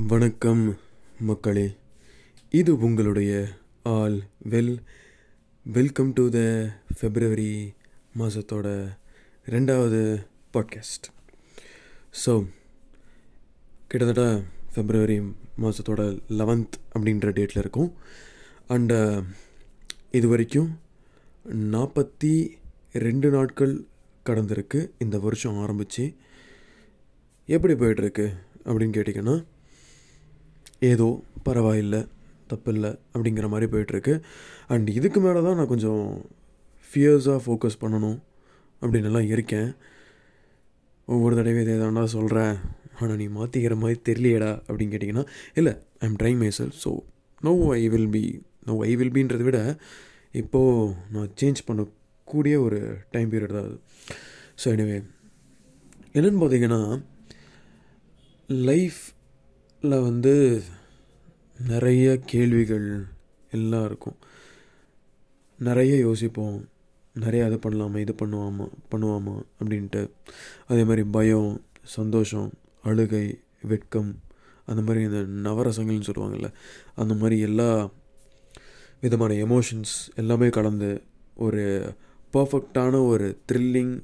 வணக்கம் மக்களே. இது உங்களுடைய all well. Welcome to the February மாதத்தோட ரெண்டாவது பாட்காஸ்ட் ஸோ கிட்டத்தட்ட ஃபெப்ரவரி மாதத்தோட லெவன்த் அப்படின்ற டேட்டில் இருக்கும். அண்டு uh, இது வரைக்கும் நாற்பத்தி ரெண்டு நாட்கள் கடந்திருக்கு. இந்த வருஷம் ஆரம்பித்து எப்படி போயிட்டுருக்கு அப்படின்னு கேட்டிங்கன்னா ஏதோ பரவாயில்லை தப்பில்லை அப்படிங்கிற மாதிரி போயிட்டுருக்கு. அண்ட் இதுக்கு மேலே தான் நான் கொஞ்சம் ஃபியர்ஸாக ஃபோக்கஸ் பண்ணணும் அப்படின்னு இருக்கேன். ஒவ்வொரு தடவையும் இதே தாண்டா சொல்கிறேன் ஆனால் நீ மாற்றிக்கிற மாதிரி தெரியலையடா அப்படின்னு கேட்டிங்கன்னா இல்லை I am trying myself so no I will be no I will பின்றதை விட இப்போது நான் சேஞ்ச் பண்ணக்கூடிய ஒரு டைம் பீரியட் தான் அது. ஸோ எனிவே என்னென்னு பார்த்தீங்கன்னா லைஃப்பில் வந்து நிறைய கேள்விகள் எல்லாம் இருக்கும். நிறைய யோசிப்போம். நிறைய அது பண்ணலாமா இது பண்ணுவாமா பண்ணுவாமா அப்படின்ட்டு. அதே மாதிரி பயம் சந்தோஷம் அழுகை வெட்கம் அந்த மாதிரி இந்த நவரசங்கள்னு சொல்லுவாங்கள்ல அந்த மாதிரி எல்லா விதமான எமோஷன்ஸ் எல்லாமே கலந்து ஒரு பர்ஃபெக்டான ஒரு த்ரில்லிங்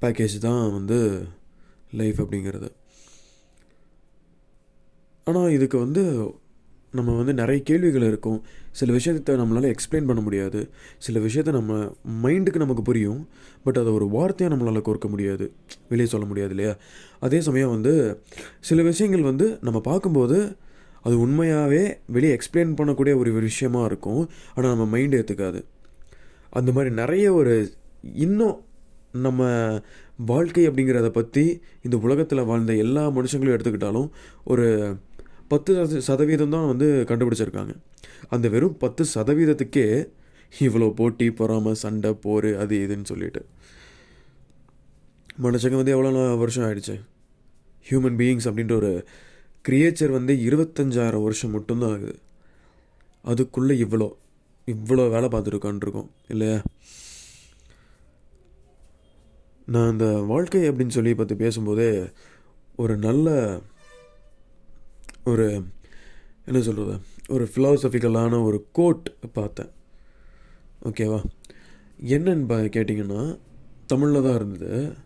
பேக்கேஜ் தான் வந்து லைஃப் அப்படிங்கிறது. ஆனால் இதுக்கு வந்து நம்ம வந்து நிறைய கேள்விகள் இருக்கும். சில விஷயத்தை நம்மளால் எக்ஸ்பிளைன் பண்ண முடியாது. சில விஷயத்த நம்ம மைண்டுக்கு நமக்கு புரியும். பட் அதை ஒரு வார்த்தையாக நம்மளால் கோர்க்க முடியாது. வெளியே சொல்ல முடியாது இல்லையா? அதே சமயம் வந்து சில விஷயங்கள் வந்து நம்ம பார்க்கும்போது அது உண்மையாகவே வெளியே எக்ஸ்பிளைன் பண்ணக்கூடிய ஒரு விஷயமா இருக்கும். ஆனால் நம்ம மைண்டு ஏற்றுக்காது அந்த மாதிரி நிறைய ஒரு இன்னும் நம்ம வாழ்க்கை அப்படிங்கிறத பற்றி இந்த உலகத்தில் வாழ்ந்த எல்லா மனுஷங்களும் எடுத்துக்கிட்டாலும் ஒரு பத்து சதவீதம் தான் வந்து கண்டுபிடிச்சிருக்காங்க. அந்த வெறும் பத்து சதவீதத்துக்கே இவ்வளோ போட்டி பொறாமல் சண்டை போர் அது இதுன்னு சொல்லிட்டு. மனுஷங்க வந்து எவ்வளோ வருஷம் ஆயிடுச்சு? ஹியூமன் பீயிங்ஸ் அப்படின்ற ஒரு கிரியேச்சர் வந்து இருபத்தஞ்சாயிரம் வருஷம் மட்டும்தான் ஆகுது. அதுக்குள்ளே இவ்வளோ இவ்வளோ வேலை பார்த்துருக்கான்ருக்கோம் இல்லையா? நான் அந்த வாழ்க்கை அப்படின்னு சொல்லி பற்றி பேசும்போதே ஒரு நல்ல ஒரு என்ன சொல்கிறது ஒரு ஃபிலாசபிக்கலான ஒரு கோட் பார்த்தேன். ஓகேவா என்னன்னு பா கேட்டிங்கன்னா தமிழில் தான் இருந்தது.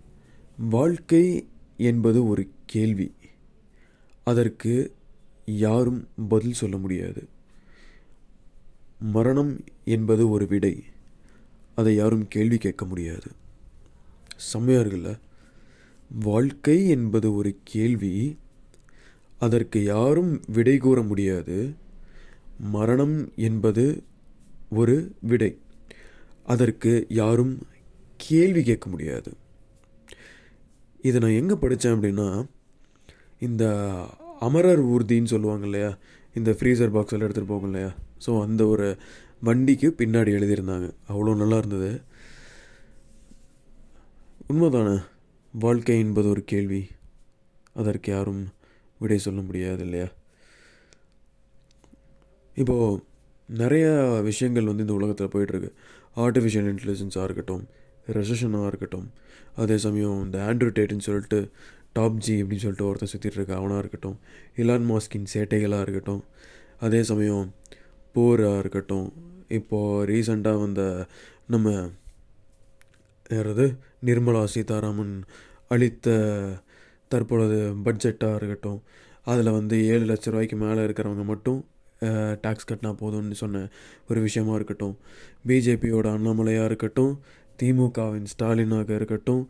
வாழ்க்கை என்பது ஒரு கேள்வி. அதற்கு யாரும் பதில் சொல்ல முடியாது. மரணம் என்பது ஒரு விடை. அதை யாரும் கேள்வி கேட்க முடியாது. செம்மையாக இருக்குல்ல? வாழ்க்கை என்பது ஒரு கேள்வி. அதற்கு யாரும் விடை கூற முடியாது. மரணம் என்பது ஒரு விடை. அதற்கு யாரும் கேள்வி கேட்க முடியாது. இதை நான் எங்கே படித்தேன் அப்படின்னா இந்த அமரர் ஊர்தின்னு சொல்லுவாங்க இல்லையா? இந்த ஃப்ரீசர் பாக்ஸில் எடுத்துகிட்டு போகும் இல்லையா? ஸோ அந்த ஒரு வண்டிக்கு பின்னாடி எழுதியிருந்தாங்க. அவ்வளோ நல்லா இருந்தது. உண்மைதானே? வாழ்க்கை என்பது ஒரு கேள்வி. அதற்கு யாரும் விடை சொல்ல முடியாது இல்லையா? இப்போது நிறையா விஷயங்கள் வந்து இந்த உலகத்தில் போயிட்டுருக்கு. ஆர்டிஃபிஷியல் இன்டெலிஜென்ஸாக இருக்கட்டும் ரெசஷனாக இருக்கட்டும் அதே சமயம் இந்த ஆண்ட்ரூ டேட்டுன்னு சொல்லிட்டு டாப் ஜி அப்படின்னு சொல்லிட்டு ஒருத்தன் சுற்றிட்டு இருக்க அவனாக இருக்கட்டும் இலான் மாஸ்கின் சேட்டைகளாக இருக்கட்டும் அதே சமயம் போராக இருக்கட்டும் இப்போது ரீசண்டாக வந்த நம்ம யாராவது நிர்மலா சீதாராமன் அளித்த தற்பொழுது பட்ஜெட்டாக இருக்கட்டும் அதில் வந்து ஏழு லட்ச ரூபாய்க்கு மேலே இருக்கிறவங்க மட்டும் டேக்ஸ் கட்டினா போதும்னு சொன்ன ஒரு விஷயமா இருக்கட்டும் பிஜேபியோட அண்ணாமலையாக இருக்கட்டும் திமுகவின் ஸ்டாலினாக இருக்கட்டும்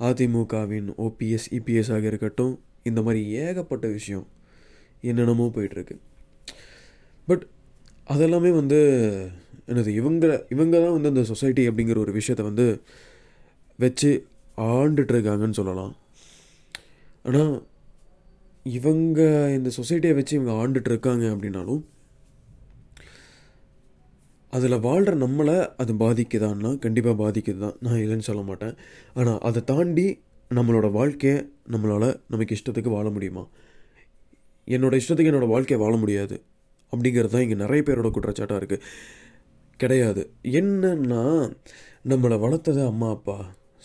அதிமுகவின் ஓபிஎஸ் இபிஎஸ் ஆக இருக்கட்டும் இந்த மாதிரி ஏகப்பட்ட விஷயம் என்னென்னமோ போயிட்டுருக்கு. பட் அதெல்லாமே வந்து என்னது இவங்க இவங்க தான் வந்து அந்த சொசைட்டி அப்படிங்கிற ஒரு விஷயத்தை வந்து வச்சு ஆண்டுட்ருக்காங்கன்னு சொல்லலாம். ஆனால் இவங்க இந்த சொசைட்டியை வச்சு இவங்க ஆண்டுட்டு இருக்காங்க அப்படின்னாலும் அதில் வாழ்கிற நம்மளை அது பாதிக்குதான்னா கண்டிப்பாக பாதிக்குது தான் நான் இல்லைன்னு சொல்ல மாட்டேன். ஆனால் அதை தாண்டி நம்மளோட வாழ்க்கையை நம்மளால் நமக்கு இஷ்டத்துக்கு வாழ முடியுமா? என்னோடய இஷ்டத்துக்கு என்னோடய வாழ்க்கையை வாழ முடியாது. அப்படிங்கிறது தான் இங்கே நிறைய பேரோட குற்றச்சாட்டாக இருக்குது கிடையாது. என்னன்னா நம்மளை வளர்த்தது அம்மா அப்பா.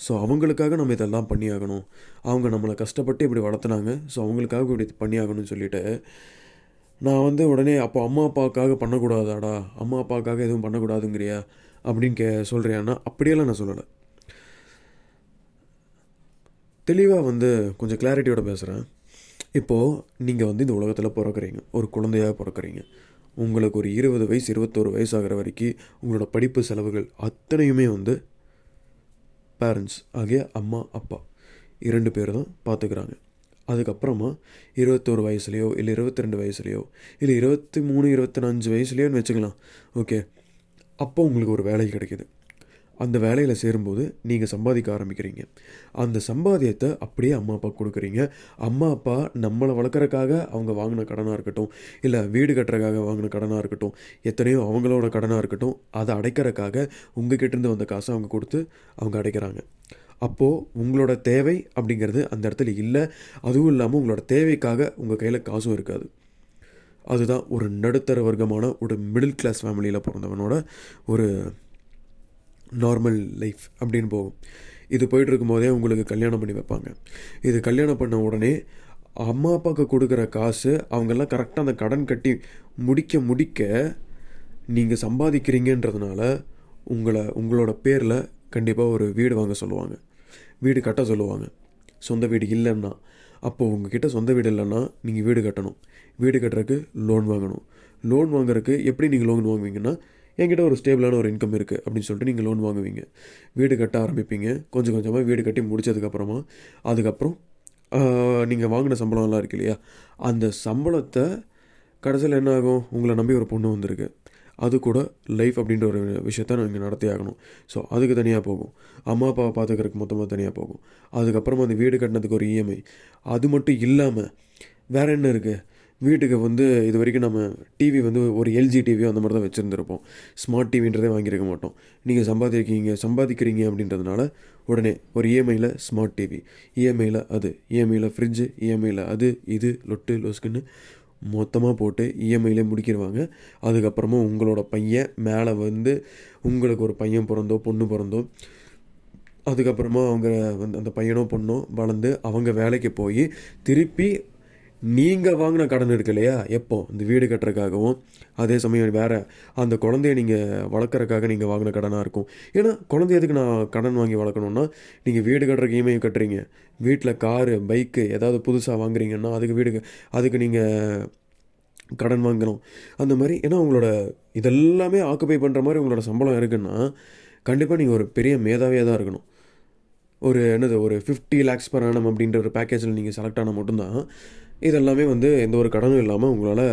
ஸோ அவங்களுக்காக நம்ம இதெல்லாம் பண்ணியாகணும். அவங்க நம்மளை கஷ்டப்பட்டு இப்படி வளர்த்துனாங்க. ஸோ அவங்களுக்காக இப்படி பண்ணியாகணும்னு சொல்லிவிட்டு நான் வந்து உடனே அப்போ அம்மா அப்பாவுக்காக பண்ணக்கூடாதாடா? அம்மா அப்பாவுக்காக எதுவும் பண்ணக்கூடாதுங்கிறியா? அப்படின்னு கே சொல்கிறியான்னா அப்படியெல்லாம் நான் சொல்லலை. தெளிவாக வந்து கொஞ்சம் கிளாரிட்டியோட பேசுகிறேன் இப்போது நீங்கள் வந்து இந்த உலகத்தில் பிறக்கிறீங்க. ஒரு குழந்தையாக பிறக்கிறீங்க. உங்களுக்கு ஒரு இருபது வயசு இருபத்தோரு வயசு ஆகிற வரைக்கும் உங்களோட படிப்பு செலவுகள் அத்தனையுமே வந்து பேரண்ட்ஸ் ஆகிய அம்மா அப்பா இரண்டு பேர் தான் பார்த்துக்கிறாங்க. அதுக்கப்புறமா இருபத்தோரு வயசுலையோ இல்லை இருபத்தி ரெண்டு வயசுலையோ இல்லை இருபத்தி மூணு இருபத்தி அஞ்சு வயசுலையோன்னு வச்சுக்கலாம். ஓகே. அப்போ உங்களுக்கு ஒரு வேலை கிடைக்கிது. அந்த வேலையில் சேரும்போது நீங்கள் சம்பாதிக்க ஆரம்பிக்கிறீங்க. அந்த சம்பாதியத்தை அப்படியே அம்மா அப்பா கொடுக்குறீங்க. அம்மா அப்பா நம்மளை வளர்க்குறக்காக அவங்க வாங்கின கடனாக இருக்கட்டும் இல்லை வீடு கட்டுறக்காக வாங்கின கடனாக இருக்கட்டும் எத்தனையோ அவங்களோட கடனாக இருக்கட்டும் அதை அடைக்கிறக்காக உங்கள் கிட்டேருந்து வந்த காசை அவங்க கொடுத்து அவங்க அடைக்கிறாங்க. அப்போது உங்களோட தேவை அப்படிங்கிறது அந்த இடத்துல இல்லை. அதுவும் இல்லாமல் உங்களோட தேவைக்காக உங்கள் கையில் காசும் இருக்காது. அதுதான் ஒரு நடுத்தர வர்க்கமான ஒரு மிடில் கிளாஸ் ஃபேமிலியில் பிறந்தவனோட ஒரு நார்மல் லைஃப் அப்படின்னு போகும். இது போயிட்டுருக்கும் போதே உங்களுக்கு கல்யாணம் பண்ணி வைப்பாங்க. இது கல்யாணம் பண்ண உடனே அம்மா அப்பாவுக்கு கொடுக்குற காசு அவங்கெல்லாம் கரெக்டாக அந்த கடன் கட்டி முடிக்க முடிக்க நீங்கள் சம்பாதிக்கிறீங்கன்றதுனால உங்களை உங்களோட பேரில் கண்டிப்பாக ஒரு வீடு வாங்க சொல்லுவாங்க. வீடு கட்ட சொல்லுவாங்க. சொந்த வீடு இல்லைன்னா அப்போது உங்ககிட்ட சொந்த வீடு இல்லைன்னா நீங்கள் வீடு கட்டணும். வீடு கட்டுறதுக்கு லோன் வாங்கணும். லோன் வாங்குறதுக்கு எப்படி நீங்கள் லோன் வாங்குவீங்கன்னா என்கிட்ட ஒரு ஸ்டேபிளான ஒரு இன்கம் இருக்குது அப்படின்னு சொல்லிட்டு நீங்கள் லோன் வாங்குவீங்க. வீடு கட்ட ஆரம்பிப்பீங்க. கொஞ்சம் கொஞ்சமாக வீடு கட்டி முடிச்சதுக்கப்புறமா அதுக்கப்புறம் நீங்கள் வாங்கின சம்பளம்லாம் இருக்கு இல்லையா? அந்த சம்பளத்தை கடைசியில் என்ன ஆகும்? உங்களை நம்பி ஒரு பொண்ணு வந்திருக்கு. அது கூட லைஃப் அப்படின்ற ஒரு விஷயத்த நீங்கள் நடத்தி ஆகணும். ஸோ அதுக்கு தனியாக போகும். அம்மா அப்பாவை பார்த்துக்கிறதுக்கு மொத்தமாக தனியாக போகும். அதுக்கப்புறமா அந்த வீடு கட்டினதுக்கு ஒரு இஎம்ஐ அது மட்டும் இல்லாமல் வேறு என்ன இருக்குது வீட்டுக்கு வந்து இது வரைக்கும் நம்ம டிவி வந்து ஒரு எல்ஜி டிவியோ அந்த மாதிரி தான் வச்சுருந்துருப்போம் ஸ்மார்ட் டிவின்றதே வாங்கியிருக்க மாட்டோம். நீங்கள் சம்பாதிக்கிறீங்க சம்பாதிக்கிறீங்க அப்படின்றதுனால உடனே ஒரு இஎம்ஐயில் ஸ்மார்ட் டிவி இஎம்ஐயில் அது இஎம்ஐயில் ஃப்ரிட்ஜு இஎம்ஐயில் அது இது லொட்டு லொஸ்க்குன்னு மொத்தமாக போட்டு இஎம்ஐயிலே முடிக்கிடுவாங்க அதுக்கப்புறமா உங்களோட பையன் மேலே வந்து உங்களுக்கு ஒரு பையன் பிறந்தோ பொண்ணு பிறந்தோ அதுக்கப்புறமா அவங்க வந்து அந்த பையனோ பொண்ணோ வளர்ந்து அவங்க வேலைக்கு போய் திருப்பி நீங்கள் வாங்கின கடன் இருக்கு இல்லையா? எப்போ? இந்த வீடு கட்டுறதுக்காகவும் அதே சமயம் வேறு அந்த குழந்தைய நீங்கள் வளர்க்குறக்காக நீங்கள் வாங்கின கடனாக இருக்கும். ஏன்னா குழந்தைய எதுக்கு நான் கடன் வாங்கி வளர்க்கணுன்னா நீங்கள் வீடு கட்டுறக்கு இஎம்ஐ கட்டுறீங்க. வீட்டில் காரு பைக்கு ஏதாவது புதுசாக வாங்குறீங்கன்னா அதுக்கு வீடு அதுக்கு நீங்கள் கடன் வாங்கணும். அந்த மாதிரி ஏன்னா உங்களோட இதெல்லாமே ஆக்குப்பை பண்ணுற மாதிரி உங்களோட சம்பளம் இருக்குன்னா கண்டிப்பாக நீங்கள் ஒரு பெரிய மேதாவியாக தான் இருக்கணும். ஒரு என்னது ஒரு ஃபிஃப்டி லேக்ஸ் பர் ஆனம் அப்படின்ற ஒரு பேக்கேஜில் நீங்கள் செலக்ட் ஆனால் மட்டும்தான் இதெல்லாமே வந்து எந்த ஒரு கடனும் இல்லாமல் உங்களால்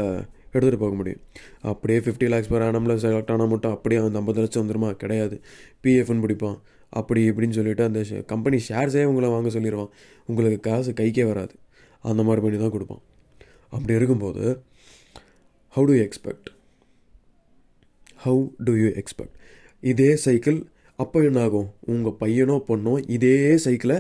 எடுத்துகிட்டு போக முடியும். அப்படியே ஃபிஃப்டி லேக்ஸ் பர் ஆனமில் செலக்ட் ஆனால் மட்டும் அப்படியே அந்த ஐம்பது லட்சம் வந்துருமா? கிடையாது. பிஎஃப்னு பிடிப்பான். அப்படி இப்படின்னு சொல்லிவிட்டு அந்த கம்பெனி ஷேர்ஸே உங்களை வாங்க சொல்லிடுவான் உங்களுக்கு காசு கைக்கே வராது. அந்த மாதிரி பண்ணி தான் கொடுப்பான். அப்படி இருக்கும்போது how do you expect how do you expect இதே சைக்கிள் அப்போ என்ன ஆகும் உங்கள் பையனோ பொண்ணோ இதே சைக்கிளை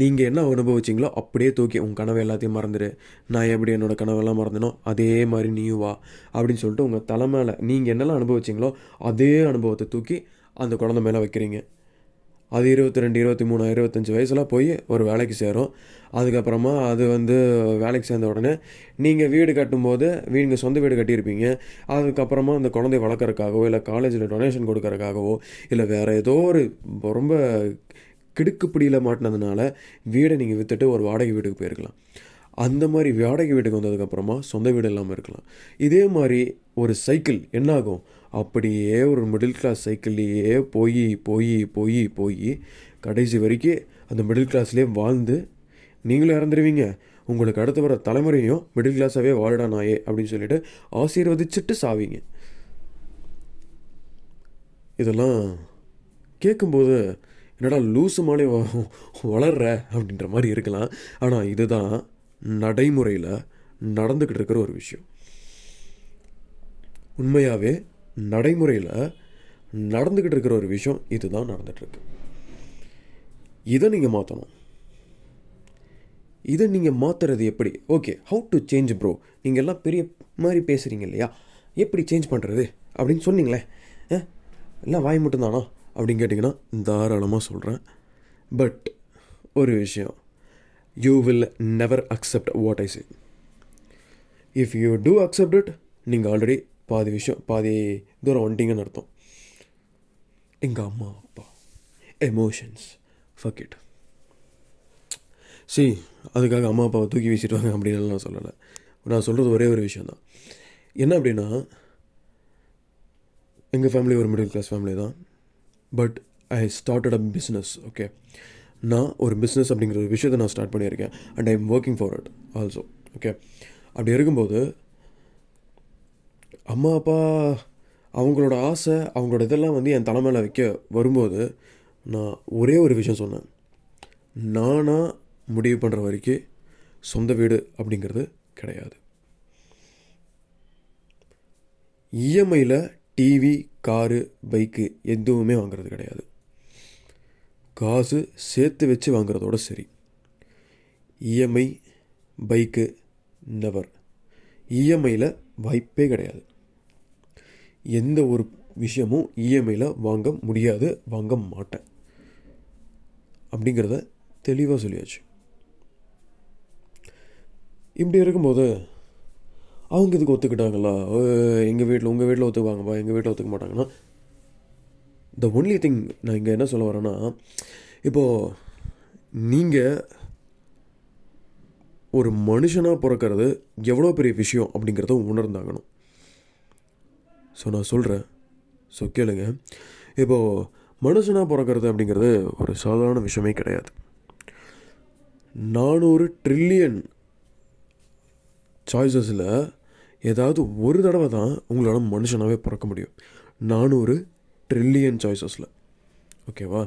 நீங்கள் என்ன அனுபவிச்சிங்களோ அப்படியே தூக்கி உங்கள் கனவு எல்லாத்தையும் மறந்துடு. நான் எப்படி என்னோடய கனவெல்லாம் மறந்தனோ அதே மாதிரி நீயும் வா. அப்படின்னு சொல்லிட்டு உங்கள் தலை மேலே நீங்கள் என்னெல்லாம் அனுபவிச்சிங்களோ அதே அனுபவத்தை தூக்கி அந்த குழந்த மேலே வைக்கிறீங்க. அது இருபத்தி ரெண்டு இருபத்தி மூணு இருபத்தஞ்சி வயசுலாம் போய் ஒரு வேலைக்கு சேரும். அதுக்கப்புறமா அது வந்து வேலைக்கு சேர்ந்த உடனே நீங்கள் வீடு கட்டும்போது நீங்கள் சொந்த வீடு கட்டியிருப்பீங்க. அதுக்கப்புறமா அந்த குழந்தை வளர்க்குறக்காகவோ இல்லை காலேஜில் டொனேஷன் கொடுக்கறக்காகவோ இல்லை வேறு ஏதோ ஒரு ரொம்ப கிடுக்குப்பிடியில் மாட்டினதுனால வீடை நீங்கள் விற்றுட்டு ஒரு வாடகை வீட்டுக்கு போயிருக்கலாம். அந்த மாதிரி வாடகை வீட்டுக்கு வந்ததுக்கப்புறமா சொந்த வீடு இல்லாமல் இருக்கலாம். இதே மாதிரி ஒரு சைக்கிள் என்னாகும்? அப்படியே ஒரு மிடில் கிளாஸ் சைக்கிள்லேயே போய் போய் போய் போய் கடைசி வரைக்கும் அந்த மிடில் கிளாஸ்லேயே வாழ்ந்து நீங்களும் இறந்துருவீங்க. உங்களுக்கு அடுத்து வர தலைமுறையும் மிடில் கிளாஸாகவே வாழடா நாயே அப்படின்னு சொல்லிட்டு ஆசீர்வதிச்சுட்டு சாவீங்க. இதெல்லாம் கேட்கும்போது என்னடா லூசு மாலே வளர்ற அப்படின்ற மாதிரி இருக்கலாம். ஆனால் இதுதான் நடைமுறையில் நடந்துக்கிட்டு இருக்கிற ஒரு விஷயம். உண்மையாகவே நடைமுறையில் நடந்துக்கிட்டு இருக்கிற ஒரு விஷயம் இதுதான் நடந்துகிட்ருக்கு. இதை நீங்கள் மாற்றணும் இதை நீங்கள் மாற்றுறது எப்படி? Okay how to change bro நீங்கள் எல்லாம் பெரிய மாதிரி பேசுகிறீங்க இல்லையா? எப்படி சேஞ்ச் பண்ணுறது அப்படின்னு சொன்னீங்களே எல்லாம் வாய் மட்டும்தானா? அப்படின்னு கேட்டிங்கன்னா தாராளமாக சொல்கிறேன் பட் ஒரு விஷயம். You will never accept what I say if you do accept it நீங்கள் ஆல்ரெடி பாதி விஷயம் பாதி தூரம் வந்துட்டீங்கன்னு அர்த்தம். எங்கள் அம்மா அப்பா எமோஷன்ஸ் ஃபக் இட் சி அதுக்காக அம்மா அப்பாவை தூக்கி வீசிடுவாங்க அப்படின்னு நான் சொல்லலை. நான் சொல்கிறது ஒரே ஒரு விஷயம் தான் என்ன அப்படின்னா எங்கள் ஃபேமிலி ஒரு மிடில் கிளாஸ் ஃபேமிலி தான். But I started a business okay நான் ஒரு பிஸ்னஸ் அப்படிங்கிற ஒரு விஷயத்தை நான் ஸ்டார்ட் பண்ணியிருக்கேன். And I am working for it also okay அப்படி இருக்கும்போது அம்மா அப்பா அவங்களோட ஆசை அவங்களோட இதெல்லாம் வந்து என் தலைமையில் வைக்க வரும்போது நான் ஒரே ஒரு விஷயம் சொன்னேன். நானாக முடிவு பண்ணுற வரைக்கும் சொந்த வீடு அப்படிங்கிறது கிடையாது. இஎம்ஐயில் டிவி காரு பைக்கு எதுவுமே வாங்குறது கிடையாது. காசு சேர்த்து வச்சு வாங்குறதோட சரி. இஎம்ஐ பைக்கு நெவர் இஎம்ஐயில் வாய்ப்பே கிடையாது. எந்த ஒரு விஷயமும் இஎம்ஐயில் வாங்க முடியாது வாங்க மாட்டேன். அப்படிங்கிறத தெளிவாக சொல்லியாச்சு. இப்படி இருக்கும்போது அவங்க இதுக்கு ஒத்துக்கிட்டாங்களா? எங்கள் வீட்டில் உங்கள் வீட்டில் ஒத்துக்குவாங்கப்பா எங்கள் வீட்டில் ஒத்துக்க மாட்டாங்கன்னா? த ஒன்லி திங் நான் இங்கே என்ன சொல்ல வரேன்னா இப்போது நீங்கள் ஒரு மனுஷனாக பிறக்கிறது எவ்வளோ பெரிய விஷயம் அப்படிங்கிறத உணர்ந்தாங்கணும் ஸோ நான் சொல்கிறேன் ஸோ கேளுங்க. இப்போது மனுஷனாக பிறக்கிறது அப்படிங்கிறது ஒரு சாதாரண விஷயமே கிடையாது. நானூறு ட்ரில்லியன் சாய்ஸஸில் ஏதாவது ஒரு தடவை தான் உங்களால் மனுஷனாகவே பிறக்க முடியும். நானூறு ட்ரில்லியன் சாய்ஸஸில் ஓகேவா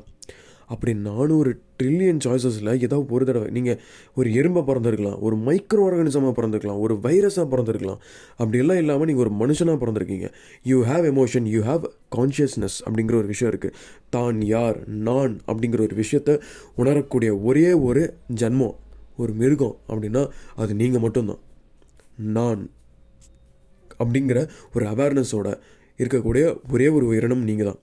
அப்படி நானூறு ட்ரில்லியன் சாய்ஸஸில் ஏதாவது ஒரு தடவை நீங்கள் ஒரு எறும்பை பிறந்திருக்கலாம் ஒரு மைக்ரோ ஆர்கானிசமாக பிறந்திருக்கலாம் ஒரு வைரஸாக பிறந்திருக்கலாம் அப்படியெல்லாம் இல்லாமல் நீங்கள் ஒரு மனுஷனாக பிறந்திருக்கீங்க. You have emotion you have consciousness அப்படிங்கிற ஒரு விஷயம் இருக்குது தான் யார் நான் அப்படிங்கிற ஒரு விஷயத்தை உணரக்கூடிய ஒரே ஒரு ஜன்மம் ஒரு மிருகம் அப்படின்னா அது நீங்கள் மட்டும்தான். நான். அப்படிங்கிற ஒரு அவேர்னஸோட இருக்கக்கூடிய ஒரே ஒரு உயிரினம் நீங்கள் தான்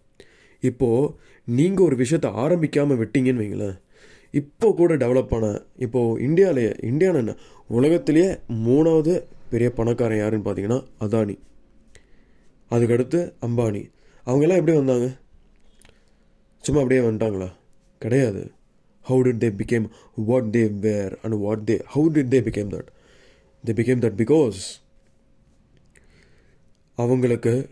இப்போது நீங்கள் ஒரு விஷயத்தை ஆரம்பிக்காமல் விட்டீங்கன்னு வைங்களேன் இப்போ கூட டெவலப் ஆன இப்போது இந்தியாவிலேயே இந்தியாவில் என்ன உலகத்திலேயே மூணாவது பெரிய பணக்காரன் யாருன்னு பார்த்தீங்கன்னா அதானி. அதுக்கடுத்து அம்பானி. அவங்கெல்லாம் எப்படி வந்தாங்க? சும்மா அப்படியே வந்துட்டாங்களா? கிடையாது. How did they became what they were and what they how did they became that they became that because அவங்களுக்கு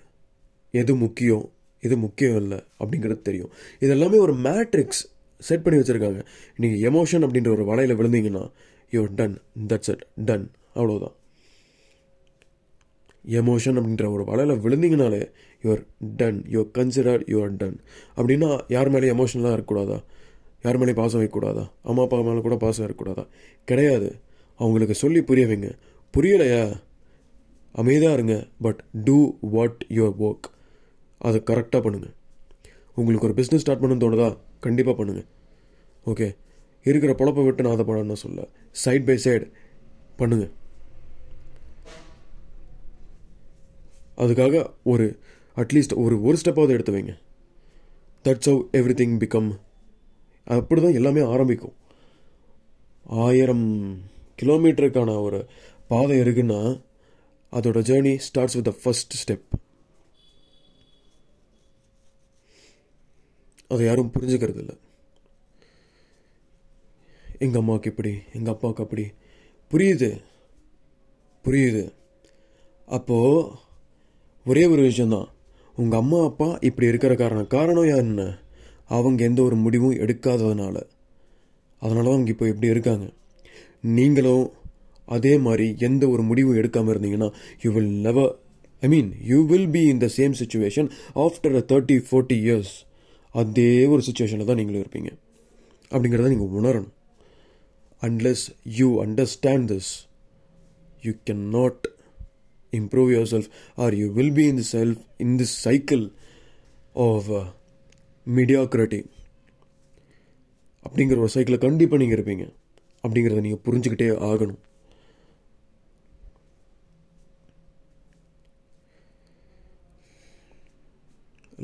எது முக்கியம் எது முக்கியம் இல்லை அப்படிங்கிறது தெரியும். இதெல்லாமே ஒரு மேட்ரிக்ஸ் செட் பண்ணி வச்சுருக்காங்க. நீங்கள் எமோஷன் அப்படின்ற ஒரு வலையில் விழுந்தீங்கன்னா you're done that's it done அவ்வளோதான் எமோஷன் அப்படின்ற ஒரு வலையில் விழுந்தீங்கனாலே you're done you're consider you're done அப்படின்னா யார் மேலே எமோஷனலாக இருக்கக்கூடாதா? யார் மேலேயும் பாசம் வைக்கக்கூடாதா? அம்மா அப்பா மேலே கூட பாசம் இருக்கக்கூடாதா? கிடையாது. அவங்களுக்கு சொல்லி புரிய வைங்க. புரியலையா? அமைதியாக இருங்க but do what your work அதை கரெக்டாக பண்ணுங்கள் உங்களுக்கு ஒரு பிஸ்னஸ் ஸ்டார்ட் பண்ண தோணுதா? கண்டிப்பாக பண்ணுங்கள் ஓகே இருக்கிற பொழப்பை விட்டு நான் அதை பண்ணணும்னு சொல்ல சைட் பை சைடு பண்ணுங்கள் அதுக்காக ஒரு அட்லீஸ்ட் ஒரு ஒரு ஸ்டெப்பாவது எடுத்து வைங்க. That's how everything become அப்படி தான் எல்லாமே ஆரம்பிக்கும். ஆயிரம் கிலோமீட்டருக்கான ஒரு பாதை இருக்குன்னா அதோட journey starts with the first step அதை யாரும் புரிஞ்சுக்கிறது இல்லை எங்கள் அம்மாவுக்கு இப்படி எங்கள் அப்பாவுக்கு அப்படி? புரியுது. புரியுது. அப்போது ஒரே ஒரு விஷயந்தான் உங்கள் அம்மா அப்பா இப்படி இருக்கிற காரணம் காரணம் என்ன? அவங்க எந்த ஒரு முடிவும் எடுக்காததுனால. அதனால தான் அவங்க இப்போ இப்படி இருக்காங்க. நீங்களும் அதே மாதிரி எந்த ஒரு முடிவும் எடுக்காமல் இருந்தீங்கன்னா you will never I mean you will be in the same situation after a thirty forty years அதே ஒரு சுச்சுவேஷனில் தான் நீங்களும் இருப்பீங்க. அப்படிங்கிறத நீங்கள் உணரணும். Unless you understand this you can not improve yourself or you will be in the self in this cycle of uh, mediocrity. அப்படிங்கிற ஒரு சைக்கிளை கண்டிப்பாக நீங்கள் இருப்பீங்க. அப்படிங்கிறத நீங்கள் புரிஞ்சுக்கிட்டே ஆகணும்.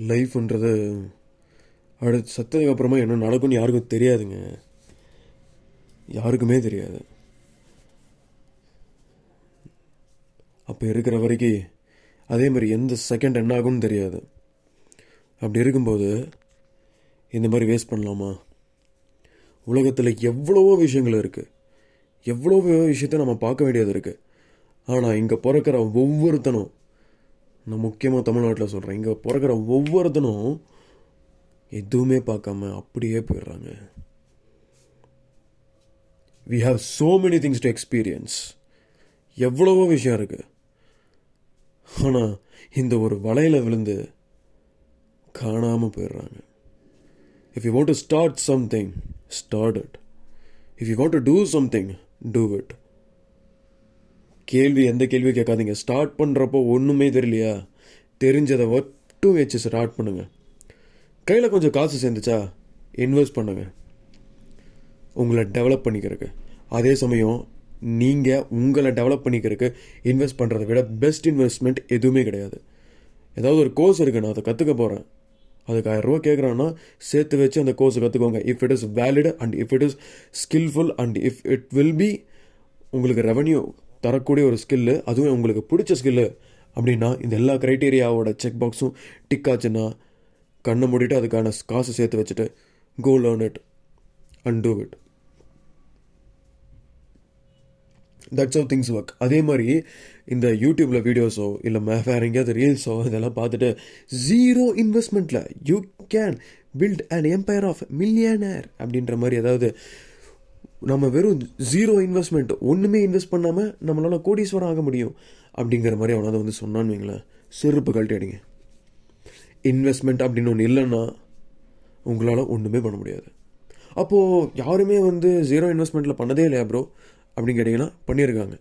லைஃப்ன்றது அடுத்து சத்ததுக்கு அப்புறமா என்ன நடக்கும்னு யாருக்கும் தெரியாதுங்க. யாருக்குமே தெரியாது. அப்போ இருக்கிற வரைக்கும் அதே மாதிரி எந்த செகண்ட் என்ன ஆகும்னு தெரியாது. அப்படி இருக்கும்போது இந்த மாதிரி வேஸ்ட் பண்ணலாமா? உலகத்தில் எவ்வளவோ விஷயங்கள் இருக்குது எவ்வளவோ விஷயத்த நம்ம பார்க்க வேண்டியது இருக்குது ஆனால் இங்கே பிறக்கிற ஒவ்வொருத்தனும் நான் முக்கியமாக தமிழ்நாட்டில் சொல்கிறேன் இங்கே பிறக்கிற ஒவ்வொருத்தனும் எதுவுமே பார்க்காம அப்படியே போயிடுறாங்க. We have so many things to experience எவ்வளவோ விஷயம் இருக்குது ஆனால் இந்த ஒரு வலையில் விழுந்து காணாமல் போயிடுறாங்க. If you want to start something start it if you want to do something do it கேள்வி எந்த கேள்வியும் கேட்காதீங்க. ஸ்டார்ட் பண்ணுறப்போ ஒன்றுமே தெரியலையா? தெரிஞ்சதை மட்டும் வச்சு ஸ்டார்ட் பண்ணுங்கள் கையில் கொஞ்சம் காசு சேர்ந்துச்சா? இன்வெஸ்ட் பண்ணுங்க. உங்களை டெவலப் பண்ணிக்கிறதுக்கு. அதே சமயம் நீங்கள் உங்களை டெவலப் பண்ணிக்கிறதுக்கு இன்வெஸ்ட் பண்ணுறத விட பெஸ்ட் இன்வெஸ்ட்மெண்ட் எதுவுமே கிடையாது. ஏதாவது ஒரு கோர்ஸ் இருக்குது நான் அதை கற்றுக்க போகிறேன் அதுக்கு ஆயிரம் ரூபா கேட்குறான்னா சேர்த்து வச்சு அந்த கோர்ஸை கற்றுக்கோங்க if it is valid and if it is skillful and if it will be உங்களுக்கு ரெவன்யூ தரக்கூடிய ஒரு ஸ்கில்லு அதுவும் உங்களுக்கு பிடிச்ச ஸ்கில்லு அப்படின்னா இந்த எல்லா க்ரைட்டீரியாவோட செக் பாக்ஸும் டிக் ஆச்சுன்னா கண்ணை மூடிட்டு அதுக்கான காசு சேர்த்து வச்சுட்டு go learn it and do it that's of things work அதே மாதிரி இந்த யூடியூப்பில் வீடியோஸோ இல்லை வேறு எங்கேயாவது ரீல்ஸோ இதெல்லாம் பார்த்துட்டு zero இன்வெஸ்ட்மெண்ட்டில் you can build an empire of millionaire அப்படின்ற மாதிரி ஏதாவது நம்ம வெறும் ஜீரோ இன்வெஸ்ட்மெண்ட் ஒன்றுமே இன்வெஸ்ட் பண்ணாமல் நம்மளால் கோடீஸ்வரம் ஆக முடியும். அப்படிங்கிற மாதிரி அவனாவது வந்து சொன்னான்னு வைங்களேன். செருப்பு கழட்டி அடிங்க. இன்வெஸ்ட்மெண்ட் அப்படின்னு ஒன்று இல்லைன்னா உங்களால் ஒன்றுமே பண்ண முடியாது. அப்போது யாருமே வந்து ஜீரோ இன்வெஸ்ட்மெண்ட்டில் பண்ணதே இல்லையா ப்ரோ அப்படின்னு கேட்டிங்கன்னா பண்ணியிருக்காங்க.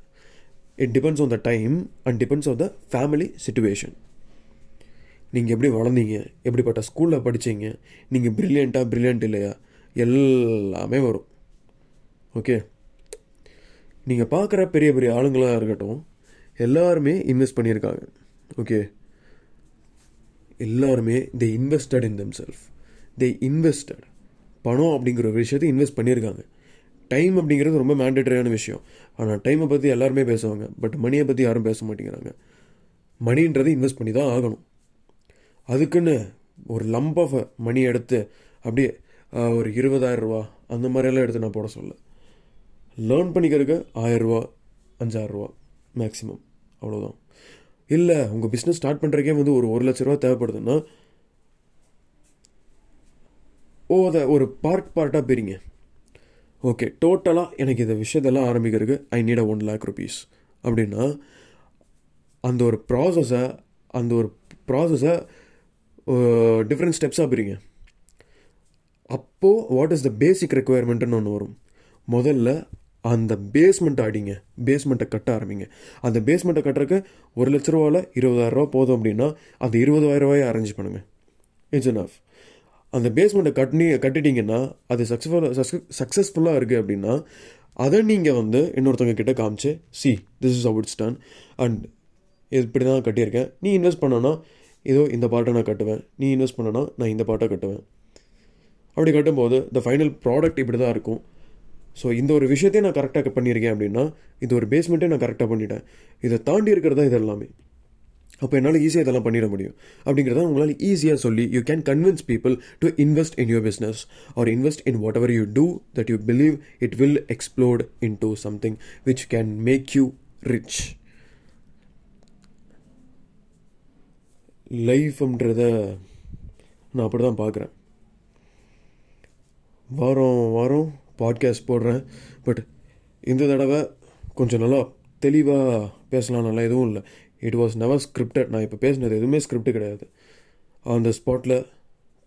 It depends on the time and depends on the family situation நீங்கள் எப்படி வளர்ந்தீங்க எப்படிப்பட்ட ஸ்கூலில் படித்தீங்க நீங்கள் ப்ரில்லியண்ட்டாக ப்ரில்லியண்ட் இல்லையா? எல்லாமே வரும். ஓகே. நீங்கள் பார்க்குற பெரிய பெரிய ஆளுங்களாக இருக்கட்டும் எல்லாருமே இன்வெஸ்ட் பண்ணியிருக்காங்க. ஓகே. எல்லாருமே they invested in themself they invested பணம் அப்படிங்கிற ஒரு விஷயத்தை இன்வெஸ்ட் பண்ணியிருக்காங்க. டைம் அப்படிங்கிறது ரொம்ப மேண்டேட்டரியான விஷயம். ஆனால் டைமை பற்றி எல்லாருமே பேசுவாங்க. பட் மணியை பற்றி யாரும் பேச மாட்டேங்கிறாங்க. மணின்றது இன்வெஸ்ட் பண்ணி தான் ஆகணும். அதுக்குன்னு ஒரு லம்ப் ஆஃப் மணி எடுத்து அப்படியே ஒரு இருபதாயிரம் ரூபா அந்த மாதிரியெல்லாம் எடுத்து நான் போட சொல்ல லேர்ன் பண்ணிக்கிறதுக்கு ஆயிரரூவா அஞ்சாயிரரூவா மேக்ஸிமம் அவ்வளோதான் இல்லை உங்கள் பிஸ்னஸ் ஸ்டார்ட் பண்ணுறக்கே வந்து ஒரு ஒரு லட்ச ரூபா தேவைப்படுதுன்னா ஓ அதை ஒரு பார்ட் பார்ட்டாக பிரிங்க. ஓகே டோட்டலாக எனக்கு இந்த விஷயத்தெல்லாம் ஆரம்பிக்கிறதுக்கு I need a one lakh rupees அப்படின்னா அந்த ஒரு ப்ராசஸை அந்த ஒரு ப்ராசஸை டிஃப்ரெண்ட் ஸ்டெப்ஸாக பிரிங்க. அப்போது வாட் இஸ் த பேசிக் ரெக்குவயர்மெண்ட்டுன்னு ஒன்று வரும். முதல்ல அந்த பேஸ்மெண்ட்டை அடிங்க பேஸ்மெண்ட்டை கட்ட ஆரம்பிங்க. அந்த பேஸ்மெண்ட்டை கட்டுறதுக்கு ஒரு லட்ச ரூபாவில் இருபதாயிரரூவா போதும் அப்படின்னா அந்த இருபதாயிரம் ரூபாயை அரேஞ்ச் பண்ணுங்கள் இட்ஸ் இனஃப் அந்த பேஸ்மெண்ட்டை கட்டி கட்டிட்டீங்கன்னா அது சக்ஸஸ்ஃபுல்லாக சக்ஸஸ்ஃபுல்லாக இருக்குது அப்படின்னா அதை நீங்கள் வந்து இன்னொருத்தவங்க கிட்டே காமிச்சு see this is out stan and இப்படி தான் கட்டியிருக்கேன். நீ இன்வெஸ்ட் பண்ணனா ஏதோ இந்த பாட்டை நான் கட்டுவேன். நீ இன்வெஸ்ட் பண்ணனா நான் இந்த பாட்டை கட்டுவேன். அப்படி கட்டும்போது த ஃபைனல் ப்ராடக்ட் இப்படி தான் இருக்கும். ஸோ இந்த ஒரு விஷயத்தையும் நான் கரெக்டாக பண்ணியிருக்கேன் அப்படின்னா இது ஒரு பேஸ்மெண்ட்டே நான் கரெக்டாக பண்ணிட்டேன். இதை தாண்டி இருக்கிறது தான் இது எல்லாமே அப்போ என்னால் ஈஸியாக இதெல்லாம் பண்ணிட முடியும். அப்படிங்கிறத உங்களால் ஈஸியாக சொல்லி you can convince people to invest in your business or invest in whatever you do that you believe it will explored into something which can make you rich லைஃப்ன்றத நான் அப்படி தான் பார்க்குறேன். வாரம் வாரம் பாட்காஸ்ட் போடுறேன். பட் இந்த தடவை கொஞ்சம் நல்லா தெளிவாக பேசலாம் நல்லா எதுவும் இல்லை. இட் வாஸ் நெவர் ஸ்கிரிப்டட் நான் இப்போ பேசினது எதுவுமே ஸ்கிரிப்ட் கிடையாது. அந்த ஸ்பாட்டில்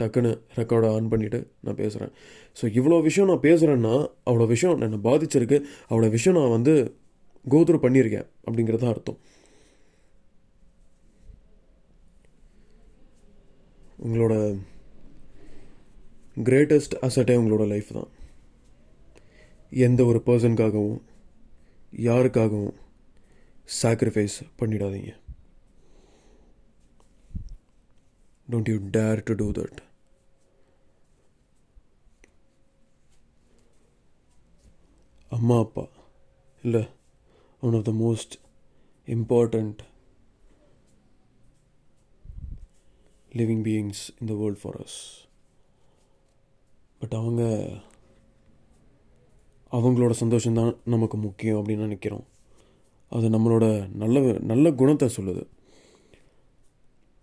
டக்குன்னு ரெக்கார்டை ஆன் பண்ணிவிட்டு நான் பேசுகிறேன் ஸோ இவ்வளோ விஷயம் நான் பேசுகிறேன்னா அவ்வளோ விஷயம் என்னை பாதிச்சிருக்கு. அவ்வளோ விஷயம் நான் வந்து கோத்ரூ பண்ணியிருக்கேன் அப்படிங்கிறது தான் அர்த்தம். உங்களோட கிரேட்டஸ்ட் அசட்டே உங்களோட லைஃப் தான். எந்த ஒரு பர்சனுக்காகவும் யாருக்காகவும் சாக்ரிஃபைஸ் பண்ணிடாதீங்க. Don't you dare to do that அம்மா அப்பா இல்லை one of the most important living beings இந்த வேர்ல்ட் ஃபார் அஸ் பட் அவங்க அவங்களோட சந்தோஷம்தான் நமக்கு முக்கியம் அப்படின்னு நினைக்கிறோம். அது நம்மளோட நல்ல நல்ல குணத்தை சொல்லுது.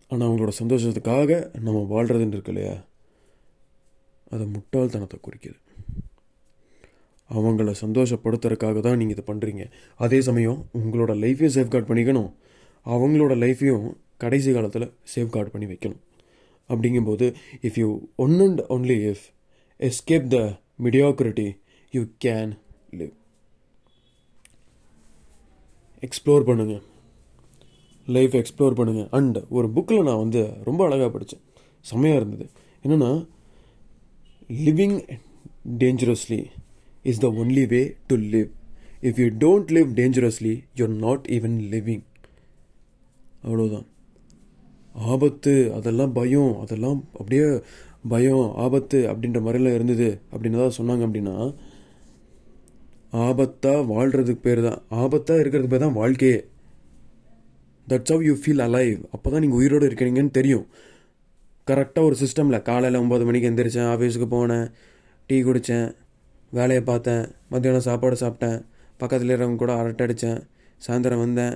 ஆனால் அவங்களோட சந்தோஷத்துக்காக நம்ம வாழ்கிறதுன்னு இருக்கு இல்லையா? அது முட்டாள்தனத்தை குறிக்குது. அவங்கள சந்தோஷப்படுத்துறதுக்காக தான் நீங்கள் இதை பண்ணுறீங்க அதே சமயம் உங்களோட லைஃப்பையும் சேஃப்கார்ட் பண்ணிக்கணும். அவங்களோட லைஃப்பையும் கடைசி காலத்தில் சேஃப்கார்ட் பண்ணி வைக்கணும். அப்படிங்கும்போது if you one and only if escape the mediocrity you can live explore பண்ணுங்கள் லைஃப் எக்ஸ்ப்ளோர் பண்ணுங்கள் அண்ட் ஒரு புக்கில் நான் வந்து ரொம்ப அழகாக படித்தேன் செம்மையாக இருந்தது. என்னென்னா living dangerously is the only way to live if you don't live dangerously you're not even living அவ்வளோதான் ஆபத்து அதெல்லாம் பயம் அதெல்லாம் அப்படியே பயம் ஆபத்து அப்படின்ற மாதிரிலாம் இருந்தது அப்படின்னு தான் சொன்னாங்க அப்படின்னா ஆபத்தாக வாழ்கிறதுக்கு பேர் தான். ஆபத்தாக இருக்கிறதுக்கு பேர் தான் வாழ்க்கையே. That's how you feel alive அப்போ தான் நீங்கள் உயிரோடு இருக்கிறீங்கன்னு தெரியும். கரெக்டாக ஒரு சிஸ்டமில் காலையில் ஒம்பது மணிக்கு எந்திரிச்சேன் ஆஃபீஸுக்கு போனேன் டீ குடித்தேன் வேலையை பார்த்தேன் மத்தியானம் சாப்பாடு சாப்பிட்டேன் பக்கத்தில் இருக்கிறவங்க கூட அரட்டை அடித்தேன் சாயந்தரம் வந்தேன்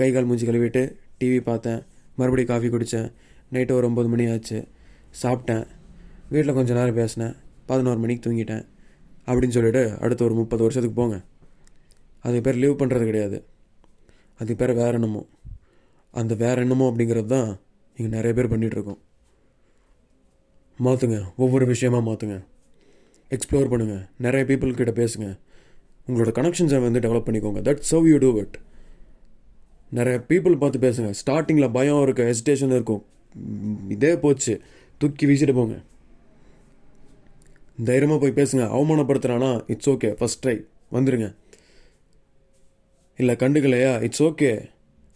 கை கால் மூஞ்சி கழுவிட்டு டிவி பார்த்தேன் மறுபடியும் காஃபி குடித்தேன் நைட்டு ஒரு ஒம்பது மணி ஆச்சு சாப்பிட்டேன் வீட்டில் கொஞ்சம் நேரம் பேசினேன் பதினோரு மணிக்கு தூங்கிட்டேன். அப்படின்னு சொல்லிவிட்டு அடுத்த ஒரு முப்பது வருஷத்துக்கு போங்க. அதுக்கு பேர் லீவ் பண்ணுறது கிடையாது. அதுக்கு பேர் வேற என்னமோ. அந்த வேற என்னமோ அப்படிங்கிறது தான் இங்கே நிறைய பேர் பண்ணிகிட்ருக்கோம் மாற்றுங்க ஒவ்வொரு விஷயமா மாற்றுங்க எக்ஸ்ப்ளோர் பண்ணுங்கள் நிறைய பீப்புள்கிட்ட பேசுங்க. உங்களோட கனெக்ஷன்ஸை வந்து டெவலப் பண்ணிக்கோங்க. That's how you do it நிறைய பீப்புள் பார்த்து பேசுங்க. ஸ்டார்டிங்கில் பயம் இருக்கும் ஹெசிடேஷன் இருக்கும் இதே போச்சு. தூக்கி வீசிட்டு போங்க. தைரியமாக போய் பேசுங்க. அவமானப்படுத்துகிறானா இட்ஸ் ஓகே ஃபஸ்ட் ட்ரை வந்துடுங்க இல்லை கண்டுக்கலையா? இட்ஸ் ஓகே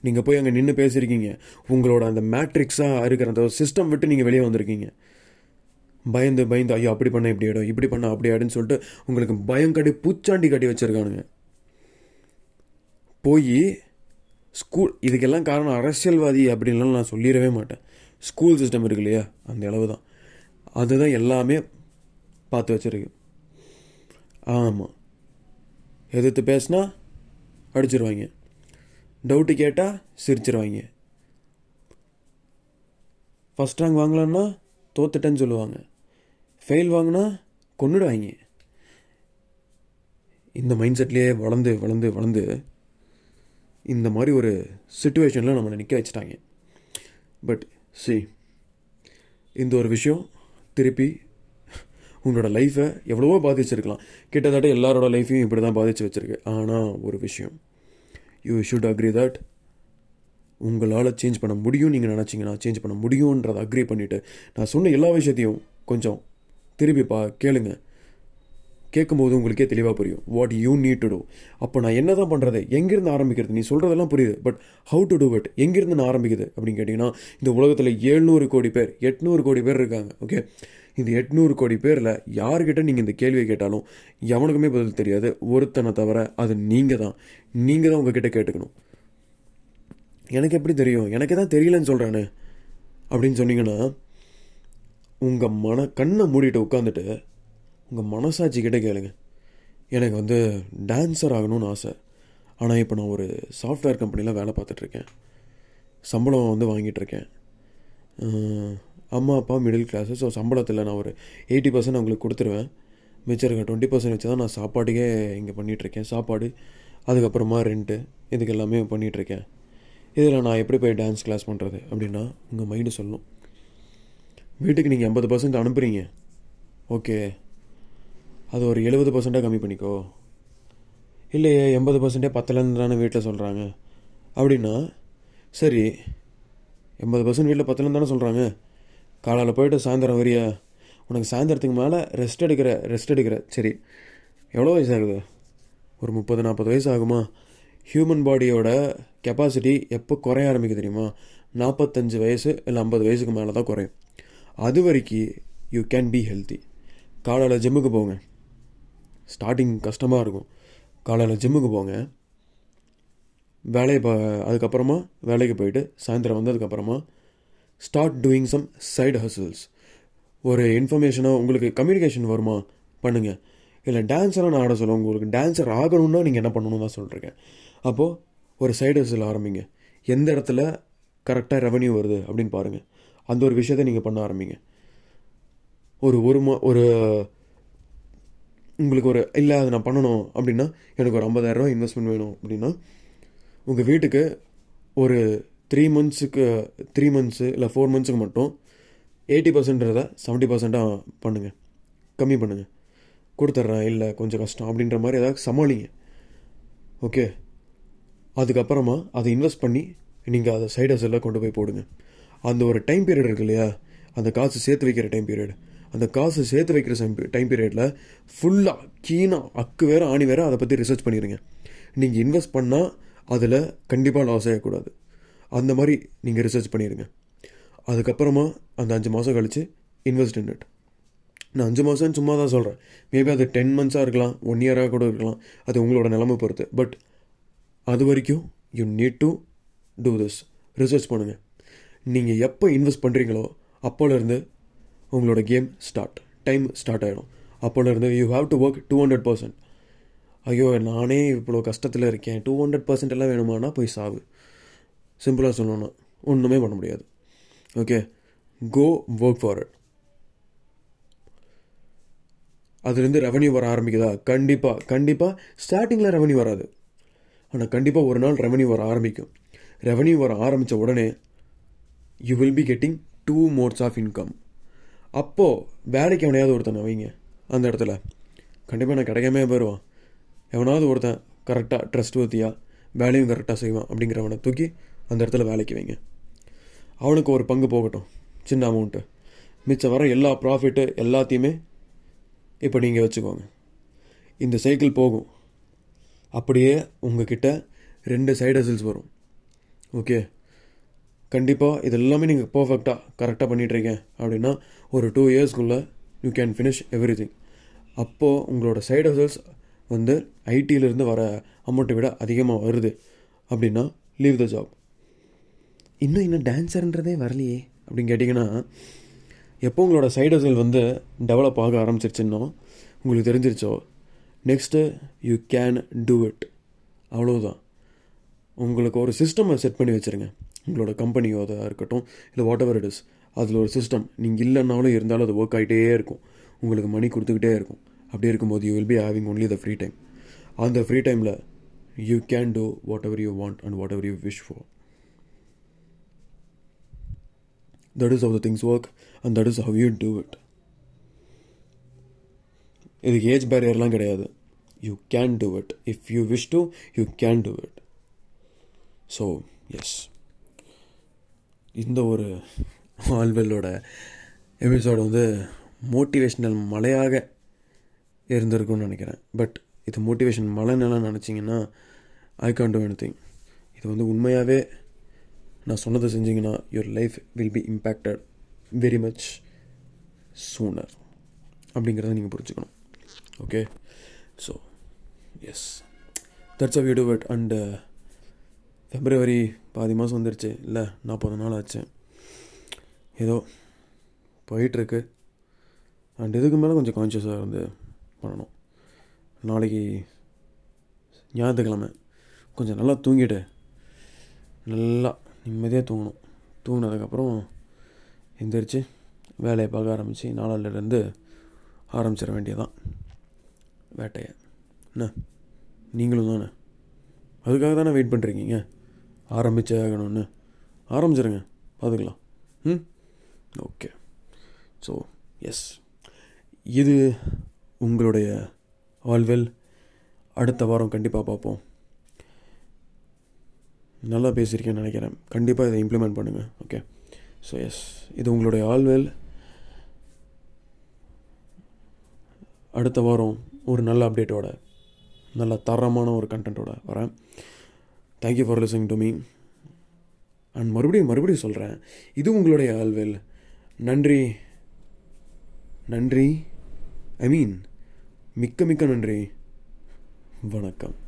நீங்கள் போய் அங்கே நின்று பேசியிருக்கீங்க உங்களோட அந்த மேட்ரிக்ஸாக இருக்கிற அந்த சிஸ்டம் விட்டு நீங்கள் வெளியே வந்திருக்கீங்க. பயந்து பயந்து ஐயோ அப்படி பண்ண இப்படி ஆகிடும் இப்படி பண்ண அப்படி ஆகிடுன்னு சொல்லிட்டு உங்களுக்கு பயம் கட்டி பூச்சாண்டி கட்டி வச்சுருக்கானுங்க. போய் ஸ்கூல் இதுக்கெல்லாம் காரணம் அரசியல்வாதி அப்படின்லாம் நான் சொல்லிடவே மாட்டேன். ஸ்கூல் சிஸ்டம் இருக்கு இல்லையா? அந்த அளவு தான் அதுதான் எல்லாமே பார்த்து வச்சுருக்கு. ஆமாம் எதிர்த்து பேசுனா அடிச்சிருவாங்க. டவுட்டு கேட்டால் சிரிச்சிருவாங்க. ஃபஸ்ட் ரேங்க் வாங்கலான்னா தோத்துட்டேன்னு சொல்லுவாங்க. ஃபெயில் வாங்கினா கொண்டுடுவாங்க இந்த மைண்ட் செட்லேயே வளர்ந்து வளர்ந்து வளர்ந்து இந்த மாதிரி ஒரு சுச்சுவேஷனில் நம்மளை நிற்க வச்சுட்டாங்க. பட் சி இந்த ஒரு விஷயம் திருப்பி உங்களோட லைஃப்பை எவ்வளவோ பாதிச்சிருக்கலாம். கிட்டத்தட்ட எல்லாரோட லைஃப்பையும் இப்படி தான் பாதித்து வச்சுருக்கு. ஆனால் ஒரு விஷயம். யூ ஷுட் அக்ரி தட் உங்களால் சேஞ்ச் பண்ண முடியும் நீங்கள் நினச்சிங்கன்னா சேஞ்ச் பண்ண முடியுன்றதை அக்ரி பண்ணிவிட்டு நான் சொன்ன எல்லா விஷயத்தையும் கொஞ்சம் திருப்பி பா கேளுங்க. கேட்கும்போது உங்களுக்கே தெளிவாக புரியும். What you need to do அப்போ நான் என்ன தான் பண்ணுறது எங்கேருந்து ஆரம்பிக்கிறது? நீ சொல்கிறதெல்லாம் புரியுது. But how to do it எங்கேருந்து நான் ஆரம்பிக்குது? அப்படின்னு கேட்டிங்கன்னா இந்த உலகத்தில் ஏழ்நூறு கோடி பேர் எட்நூறு கோடி பேர் இருக்காங்க. ஓகே இந்த எட்நூறு கோடி பேரில் யார்கிட்ட நீங்கள் இந்த கேள்வியை கேட்டாலும் எவனுக்குமே பதில் தெரியாது. ஒருத்தனை தவிர அது நீங்கள் தான் நீங்கள் தான் உங்ககிட்ட கேட்டுக்கணும். எனக்கு எப்படி தெரியும்? எனக்கு தான் தெரியலன்னு சொல்கிறானே அப்படின்னு சொன்னீங்கன்னா உங்கள் மன கண்ணை மூடிட்டு உட்காந்துட்டு உங்கள் மனசாட்சி கிட்டே கேளுங்க. எனக்கு வந்து டான்ஸர் ஆகணும்னு ஆசை. ஆனால் இப்போ நான் ஒரு சாஃப்ட்வேர் கம்பெனியில் வேலை பார்த்துட்ருக்கேன் சம்பளம் வந்து வாங்கிட்டுருக்கேன் அம்மா அப்பா மிடில் கிளாஸு ஸோ சம்பளத்தில் நான் ஒரு எயிட்டி பர்சன்ட் அவங்களுக்கு கொடுத்துருவேன். மிச்சம் இருக்க டுவெண்ட்டி பர்சன்ட் வச்சு தான் நான் சாப்பாட்டுக்கே இங்கே பண்ணிகிட்ருக்கேன் சாப்பாடு அதுக்கப்புறமா ரெண்ட்டு இதுக்கு எல்லாமே பண்ணிகிட்ருக்கேன் இதில் நான் எப்படி போய் டான்ஸ் கிளாஸ் பண்ணுறது அப்படின்னா உங்கள் மைண்டு சொல்லும். வீட்டுக்கு நீங்கள் எண்பது பர்சன்ட் அனுப்புகிறீங்க ஓகே அது ஒரு எழுபது பர்சண்ட்டாக கம்மி பண்ணிக்கோ. இல்லையே எண்பது பர்சன்டே பத்தலன்னு தானே வீட்டில் சொல்கிறாங்க அப்படின்னா சரி எண்பது பர்சன்ட் வீட்டில் பத்தலன்னு தானே சொல்கிறாங்க காலையில் போயிட்டு சாயந்தரம் வரிய? உனக்கு சாயந்தரத்துக்கு மேலே ரெஸ்ட் எடுக்கிற ரெஸ்ட் எடுக்கிற. சரி. எவ்வளோ வயசு ஆகுது ஒரு முப்பது நாற்பது வயசு ஆகுமா? ஹியூமன் பாடியோட கெப்பாசிட்டி எப்போ குறைய ஆரம்பிக்க தெரியுமா? நாற்பத்தஞ்சு வயசு இல்லை ஐம்பது வயசுக்கு மேலே தான் குறையும். அது வரைக்கும் யூ கேன் பி ஹெல்த்தி காலையில் ஜிம்முக்கு போங்க. ஸ்டார்டிங் கஷ்டமாக இருக்கும். காலையில் ஜிம்முக்கு போங்க. வேலையை ப அதுக்கப்புறமா வேலைக்கு போயிட்டு சாயந்தரம் வந்ததுக்கப்புறமா start doing some side hustles ஒரு இன்ஃபர்மேஷனாக உங்களுக்கு கம்யூனிகேஷன் வருமா? பண்ணுங்கள் இல்லை டான்ஸராக நான் ஆட சொல்லுவேன் உங்களுக்கு டான்ஸர் ஆகணும்னா நீங்கள் என்ன பண்ணணும் தான் சொல்கிறேன் அப்போது ஒரு சைடு ஹசில் ஆரம்பிங்க. எந்த இடத்துல கரெக்டாக ரெவன்யூ வருது அப்படின்னு பாருங்கள் அந்த ஒரு விஷயத்தை நீங்கள் பண்ண ஆரம்பிங்க. ஒரு ஒரு மா ஒரு உங்களுக்கு ஒரு இல்லை அதை நான் பண்ணணும் அப்படின்னா எனக்கு ஒரு ஐம்பதாயிரரூவா இன்வெஸ்ட்மெண்ட் வேணும் அப்படின்னா உங்கள் வீட்டுக்கு ஒரு த்ரீ மந்த்ஸுக்கு த்ரீ மந்த்ஸு இல்லை ஃபோர் மந்த்ஸுக்கு மட்டும் எயிட்டி பர்சன்ட்றதை செவன்ட்டி பர்சண்ட்டாக பண்ணுங்கள் கம்மி பண்ணுங்கள் கொடுத்துட்றேன் இல்லை கொஞ்சம் கஷ்டம் அப்படின்ற மாதிரி ஏதாவது சமாளிங்க. ஓகே அதுக்கப்புறமா அதை இன்வெஸ்ட் பண்ணி நீங்கள் அதை சைட் எல்லாம் கொண்டு போய் போடுங்க. அந்த ஒரு டைம் பீரியட் இருக்கு இல்லையா? அந்த காசு சேர்த்து வைக்கிற டைம் பீரியட் அந்த காசு சேர்த்து வைக்கிற டைம் பீரியடில் ஃபுல்லாக கீனாக அக்கு வேறு ஆணி வேறு அதை பற்றி ரிசர்ச் பண்ணிடுங்க நீங்கள் இன்வெஸ்ட் பண்ணால் அதில் கண்டிப்பாக லாஸ் ஆகக்கூடாது. அந்த மாதிரி நீங்கள் ரிசர்ச் பண்ணிடுங்க அதுக்கப்புறமா அந்த அஞ்சு மாதம் கழித்து இன்வெஸ்ட் இன் இட் நான் அஞ்சு மாதம்னு சும்மா தான் சொல்கிறேன் மேபி அது டென் மந்த்ஸாக இருக்கலாம் ஒன் இயராக கூட இருக்கலாம். அது உங்களோட நிலைமை பொறுத்து. பட் அது வரைக்கும் you need to do this research பண்ணுங்கள் நீங்கள் எப்போ இன்வெஸ்ட் பண்ணுறீங்களோ அப்போலேருந்து உங்களோட கேம் ஸ்டார்ட் டைம் ஸ்டார்ட் ஆகிடும் அப்போலேருந்து you have to work two hundred percent ஐயோ நானே இவ்வளோ கஷ்டத்தில் இருக்கேன். டூ ஹண்ட்ரட் பர்சன்ட் எல்லாம் வேணுமானா போய் சாவு. சிம்பிளாக சொல்லணும்னா ஒன்றுமே பண்ண முடியாது. Okay go work for it அதுலேருந்து ரெவன்யூ வர ஆரம்பிக்குதா? கண்டிப்பாக கண்டிப்பாக ஸ்டார்டிங்கில் ரெவன்யூ வராது. ஆனால் கண்டிப்பாக ஒரு நாள் ரெவன்யூ வர ஆரம்பிக்கும். ரெவன்யூ வர ஆரம்பித்த உடனே you will be getting two modes of income அப்போது வேலைக்கு எவனையாவது ஒருத்தன் வைங்க அந்த இடத்துல. கண்டிப்பாக நான் கிடைக்காமே போயிடுவான் எவனாவது ஒருத்தன் கரெக்டாக ட்ரஸ்ட் ஊற்றியா வேலையும் கரெக்டாக செய்வான் அப்படிங்கிறவனை தூக்கி அந்த இடத்துல வேலைக்கு வைங்க. அவனுக்கு ஒரு பங்கு போகட்டும். சின்ன அமௌண்ட்டு மிச்சம் வர எல்லா ப்ராஃபிட்டு எல்லாத்தையுமே இப்போ நீங்கள் வச்சுக்கோங்க. இந்த சைக்கிள் போகும். அப்படியே உங்ககிட்ட ரெண்டு சைடு ஹசில்ஸ் வரும். ஓகே கண்டிப்பாக இது எல்லாமே நீங்கள் பர்ஃபெக்டாக கரெக்டாக பண்ணிகிட்ருக்கேன் அப்படின்னா ஒரு டூ இயர்ஸ்க்குள்ளே you can finish everything அப்போது உங்களோட சைடு ஹசல்ஸ் வந்து ஐடியிலேருந்து வர அமௌண்ட்டை விட அதிகமாக வருது. அப்படின்னா லீவ் த ஜாப் இன்னும் இன்னும் டான்ஸர்ன்றதே வரலையே அப்படின்னு கேட்டிங்கன்னா எப்போ உங்களோட சைடு ஹசல் வந்து டெவலப் ஆக ஆரம்பிச்சிருச்சுன்னோ உங்களுக்கு தெரிஞ்சிருச்சோ next you can do it அவ்வளோதான் உங்களுக்கு ஒரு சிஸ்டமை செட் பண்ணி வச்சுருங்க. உங்களோட கம்பெனியோ அதாக இருக்கட்டும் இல்லை வாட் எவர் இட் இஸ் அதில் ஒரு சிஸ்டம் நீங்கள் இல்லைன்னாலும் இருந்தாலும் அது ஒர்க் ஆகிட்டே இருக்கும். உங்களுக்கு மணி கொடுத்துக்கிட்டே இருக்கும். அப்படி இருக்கும்போது you will be having only the free time அந்த ஃப்ரீ டைமில் you can do whatever you want and whatever you wish for that is how the things work and that is how you do it இதுக்கு age பேரியர்லாம் கிடையாது. You can do it if you wish to you can do it so yes இந்த ஒரு ஆல்வெல்லோட episode வந்து motivational மலையாக இருந்திருக்கும்னு நினைக்கிறேன். But இது மோட்டிவேஷன் மலைன்னெல்லாம் நினச்சிங்கன்னா I Khan do anything இது வந்து உண்மையாகவே நான் சொன்னதை செஞ்சிங்கன்னா your life will be impacted very much sooner அப்படிங்கிறத நீங்கள் புரிஞ்சுக்கணும். Okay so yes that's a video it and February பாதி மாதம் வந்துருச்சு. இல்லை நாற்பது நாள் ஆச்சு. ஏதோ போயிட்டுருக்கு. அண்ட் இதுக்கு மேலே கொஞ்சம் கான்ஷியஸாக இருந்து பண்ணணும். நாளைக்கு ஞாயிற்றுக்கிழமை கொஞ்சம் நல்லா தூங்கிட்டு நல்லா நிம்மதியாக தூங்கணும். தூங்கினதுக்கப்புறம் எந்திரிச்சு வேலையை பார்க்க ஆரம்பித்து நாளிலேருந்து ஆரம்பிச்சிட வேண்டியதான் வேட்டையை. என்ன? நீங்களும் தானே? அதுக்காக தானே வெயிட் பண்ணுறீங்க ஆரம்பிச்சே ஆகணும்னு. ஆரம்பிச்சிருங்க. பார்த்துக்கலாம். ம்? ஓகே. ஸோ எஸ் இது உங்களுடைய ஆல்வெல் அடுத்த வாரம் கண்டிப்பாக பார்ப்போம். நல்லா பேசியிருக்கேன்னு நினைக்கிறேன். கண்டிப்பாக இதை இம்ப்ளிமெண்ட் பண்ணுங்கள் ஓகே ஸோ எஸ் இது உங்களுடைய ஆல்வெல் அடுத்த வாரம் ஒரு நல்ல அப்டேட்டோட நல்ல தரமான ஒரு கண்டென்ட்டோட வரேன். Thank you for listening to me and மறுபடியும் மறுபடியும் சொல்கிறேன் இது உங்களுடைய ஆல்வெல் நன்றி. நன்றி. ஐ மீன் மிக்க மிக்க நன்றி. வணக்கம்.